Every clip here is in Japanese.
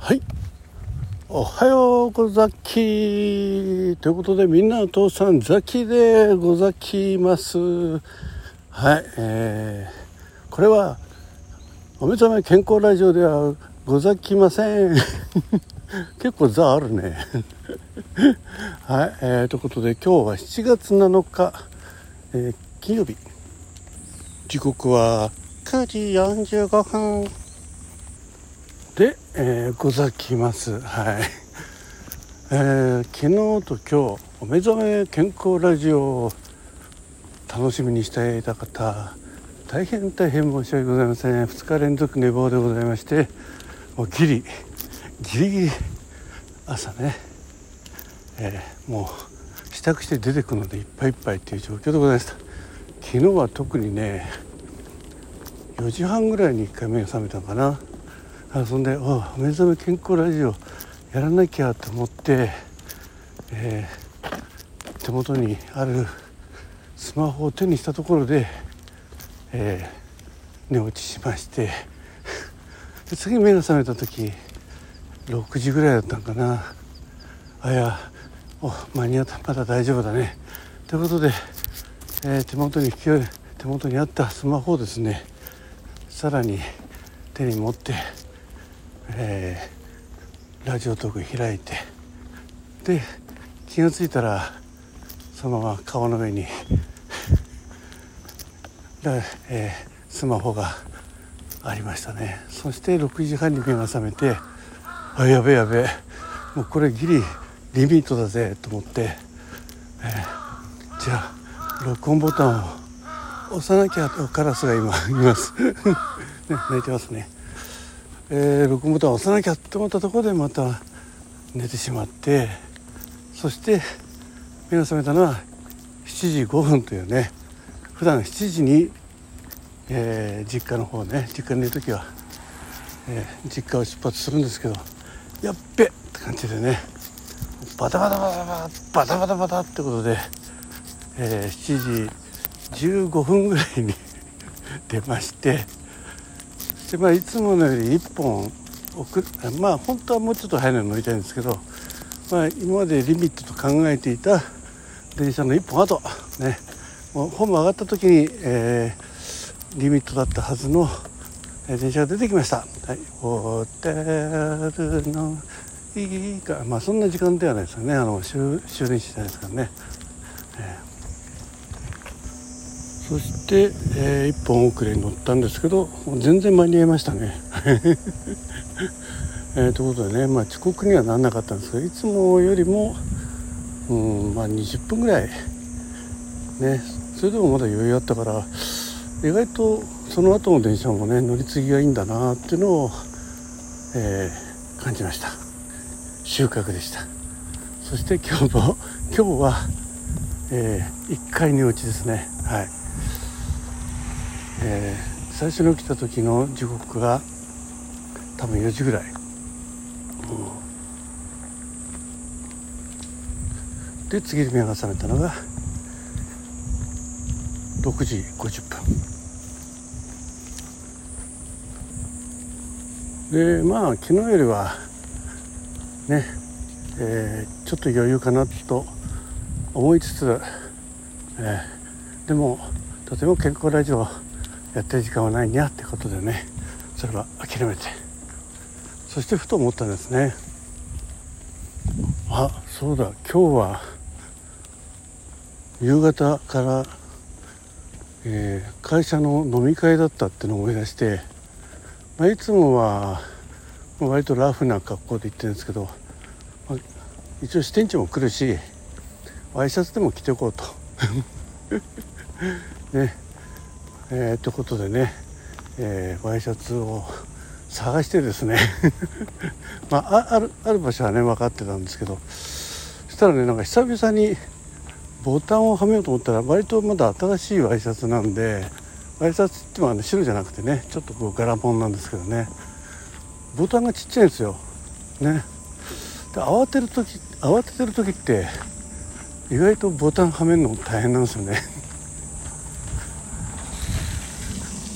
はい。おはようござき。ということでみんなお父さんザキでござきます。はいえー、これはお目覚め健康ラジオではござきません。結構ザあるね。はい、えー、ということで今日は7月7日、えー、金曜日。時刻は9時45分。で、えー、ござきます。はい、えー、昨日と今日お目覚め健康ラジオを楽しみにしていた方大変大変申し訳ございません。2日連続寝坊でございましてもうギリギリギリ朝ね、えー、もう支度して出てくるのでいっぱいいっぱいっていう状況でございました。昨日は特にね4時半ぐらいに1回目が覚めたのかな。あそんで「お目覚め健康ラジオやらなきゃ」と思って、えー、手元にあるスマホを手にしたところで、えー、寝落ちしましてで次目が覚めた時6時ぐらいだったんかな。あやお間に合ったまだ大丈夫だね。ということで、えー、手元に手元にあったスマホをですねさらに手に持ってえー、ラジオトーク開いて。で気が付いたらそのまま顔の上に えー、スマホがありましたね。そして6時半に目が覚めてあやべやべもうこれギリリミットだぜと思って、えー、じゃあ録音ボタンを押さなきゃとカラスが今います、ね、泣いてますね。えー、録音ボタン押さなきゃって思ったところでまた寝てしまってそして目が覚めたのは7時5分というね普段7時に、えー、実家の方ね実家にいる時は、えー、実家を出発するんですけどやっべって感じでねバタバタバタバタバタバタバタってことで、えー、7時15分ぐらいに 出ましてでまあいつものより1本送まあ本当はもうちょっと早いのに乗りたいんですけど、まあ、今までリミットと考えていた電車の1本後ねもう本部上がった時に、えー、リミットだったはずの、え、電車が出てきました。はい、ホテルのいいかまあそんな時間ではないですよねあの終終電してないですからね。えーそして、えー、1本遅れに乗ったんですけど全然間に合いましたね。えー、ということでね、まあ、遅刻にはならなかったんですけどいつもよりも、うんまあ、20分ぐらい。ねそれでもまだ余裕あったから意外とその後の電車もね乗り継ぎがいいんだなっていうのを、えー、感じました。収穫でした。そして今日も今日は、えー、1回寝落ちですね。はい。えー、最初に起きた時の時刻が多分4時ぐらい、うん、で次に目が覚めたのが6時50分。でまあ昨日よりはね、えー、ちょっと余裕かなと思いつつ、えー、でもとても健康ラジオやってる時間はないにゃってことでねそれは諦めて。そしてふと思ったんですね。あそうだ。今日は夕方から、えー、会社の飲み会だったってのを思い出して、まあ、いつもは割とラフな格好で行ってるんですけど、まあ、一応支店長も来るしワイシャツでも着ておこうと。ね。えー、ということでね、えー、ワイシャツを探してですね まあ、あるある場所はね分かってたんですけどそしたらねなんか久々にボタンをはめようと思ったら割とまだ新しいワイシャツなんでワイシャツってのは、ね、白じゃなくてねちょっとこう柄物なんですけどねボタンがちっちゃいんですよ。ね、で慌てる時慌ててる時って意外とボタンはめるの大変なんですよね。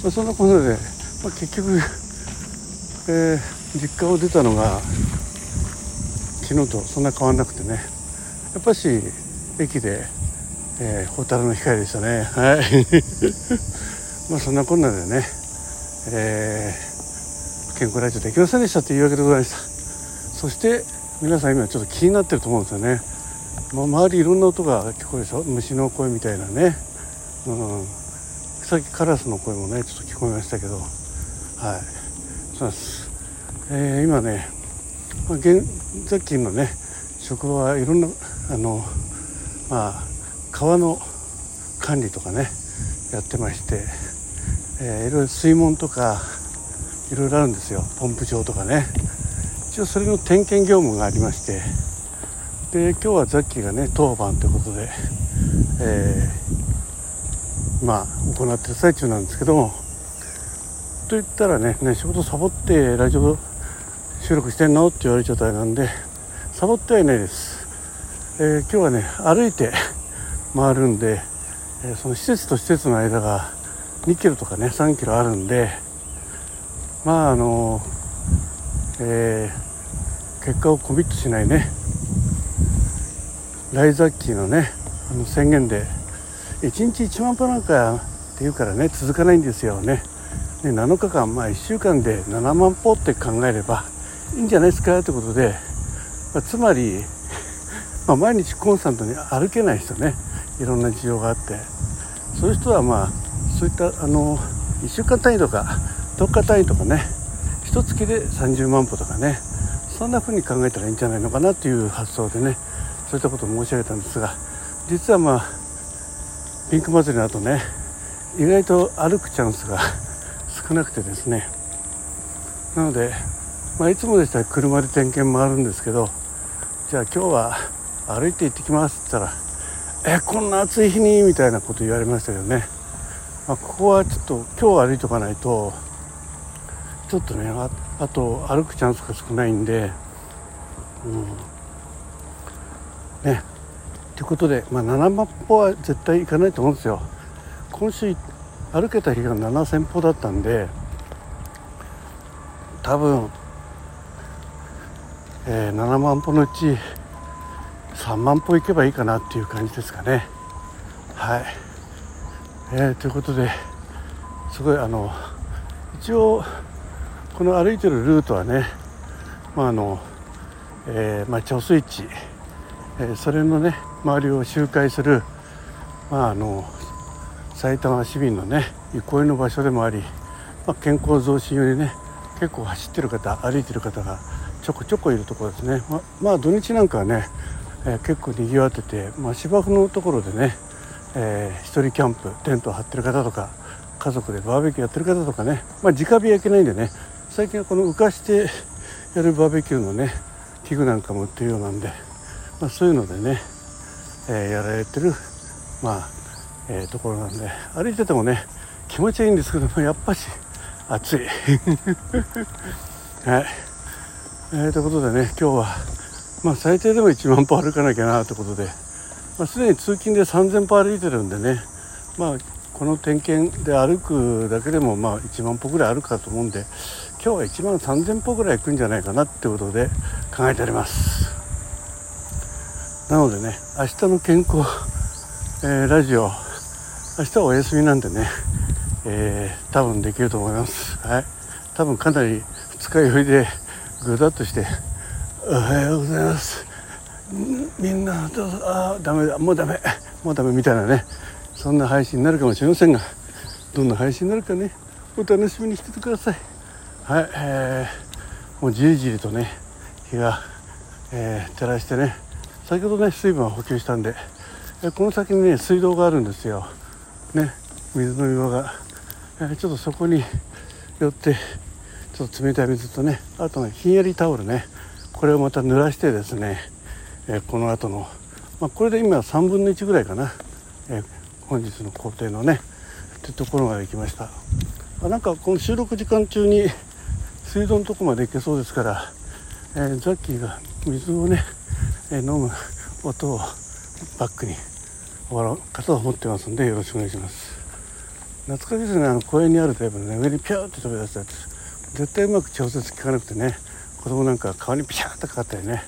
まあ、そんなことで、まあ、結局、えー、実家を出たのが昨日とそんな変わんなくてね。やっぱし駅で、えー、ホタルの光でしたね。はい。まあそんなこんなでね、えー、健康ラジオできませんでしたというわけでございました。そして皆さん今ちょっと気になってると思うんですよね、まあ、周りいろんな音が聞こえるでしょ？虫の声みたいなね、うん、さっきカラスの声もねちょっと聞こえましたけど。はい。そうです、えー、今ね、まあ、現さっきのね職場はいろんなあのまあ川の管理とかねやってまして、えー、いろいろ水門とかいろいろあるんですよ。ポンプ場とかね。一応それの点検業務がありまして。で今日はザッキーがね当番ということで、えー、まあ行ってる最中なんですけども。と言ったらねね仕事サボってラジオ収録してんの？って言われちゃったなんでサボってはいないです、えー、今日はね歩いて回るんで、えー、その施設と施設の間が2キロとかね3キロあるんでまああのえー、結果をコミットしないねライザッキーのねあの宣言で1日1万歩なんかっていうからね続かないんですよね。ね7日間まあ1週間で7万歩って考えればいいんじゃないですかということで、まあ、つまり、まあ、毎日コンスタントに歩けない人ね。いろんな事情があって。そういう人はまあそういったあの1週間単位とか10日単位とかね。一月で30万歩とかね。そんな風に考えたらいいんじゃないのかなという発想でねそういったことを申し上げたんですが実はまあピンク祭りの後ね意外と歩くチャンスが 少なくてですねなので、まあ、いつもでしたら車で点検回るんですけどじゃあ今日は歩いて行ってきますって言ったら「えこんな暑い日に?」みたいなこと言われましたけどね、まあ、ここはちょっと今日歩いとかないとちょっとねああと歩くチャンスが少ないんで、うん、ねいうことで、まあ、7万歩は絶対行かないと思うんですよ。今週歩けた日が7000歩だったんで多分、えー、7万歩のうち3万歩行けばいいかなっていう感じですかね。はい、えー、ということですごいあの一応この歩いてるルートはね、まああのえーまあ、貯水池、えー、それのね周りを周回する、まあ、あの埼玉市民のね憩いの場所でもあり、まあ、健康増進よりね結構走ってる方歩いてる方がちょこちょこいるところですね。ままあ土日なんかはね、えー、結構にぎわってて、まあ、芝生のところでね、えー、一人キャンプテント張ってる方とか家族でバーベキューやってる方とかね、まあ、直火焼けないんでね最近はこの浮かしてやるバーベキューのね器具なんかも売ってるようなんで、まあ、そういうのでね、え、やられてるまあ、え、ところなんで歩いててもね気持ちいいんですけどもやっぱし暑い。はい、えー、ということでね今日はまあ最低でも1万歩歩かなきゃなということで、まあ、すでに通勤で3000歩歩いてるんでねまあこの点検で歩くだけでもまあ1万歩ぐらいあるかと思うんで今日は1万3000歩ぐらい行くんじゃないかなってことで考えております。なのでね明日の健康、えー、ラジオ明日はお休みなんでね、えー、多分できると思います。はい。多分かなり二日酔いでぐだっとして「おはようございます」みんなどうぞ。ああダメだ。もうダメ。もうダメみたいなね。そんな配信になるかもしれませんがどんな配信になるかねお楽しみにしててください。はい、えー、もうじりじりとね日が、えー、照らしてね先ほどね水分を補給したんで、この先にね水道があるんですよ。ね水飲み場が、ちょっとそこに寄ってちょっと冷たい水とねあとねひんやりタオルね。これをまた濡らしてですね、この後の、まあ、これで今3分の1ぐらいかな、え本日の工程のねってところまで行きました。あなんかこの収録時間中に水道のとこまで行けそうですから、えー、ザッキーが水をね、飲む音をバックに終わろうかと思ってますんでよろしくお願いします。懐かしいですね。あの公園にあるタイプのね上にピューって飛び出したやつ。絶対うまく調節効かなくてね子供なんか顔にピシャーッとかかったりね。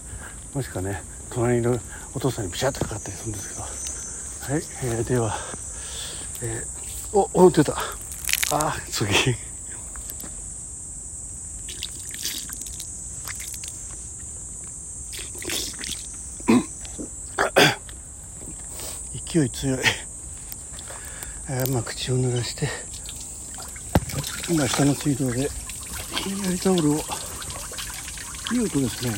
もしくはね隣のお父さんにピシャッとかかったりするんですけど。はい、えー、では、えー、おお出た。あ次。勢い強い、え、まあ口を濡らして今下の水道でひんやりタオルをいい音ですね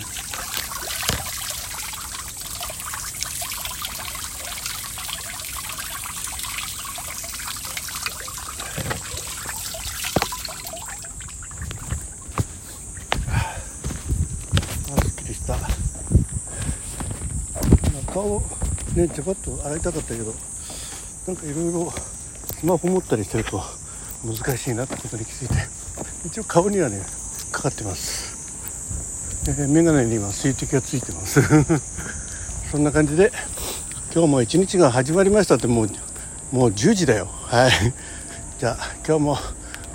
すっきりした顔ねちょこっと洗いたかったけどなんかいろいろスマホ持ったりしてると難しいなってことに気づいて一応顔にはねかかってます。えー、眼鏡に今水滴がついてます。そんな感じで今日も一日が始まりましたってもうもう10時だよ。はい。じゃあ今日も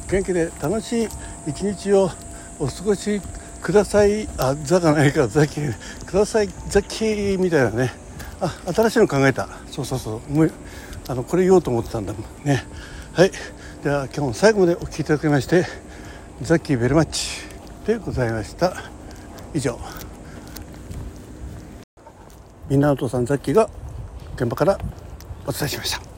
元気で楽しい一日をお過ごしください。あザがないからザキくださいザキみたいなね。あ新しいの考えた。そうそうそう。もうあのこれ言おうと思ってたんだ。もんね。はい。では今日も最後までお聴きいただきましてザッキーベルマッチでございました。以上。みんなお父さんザッキーが現場からお伝えしました。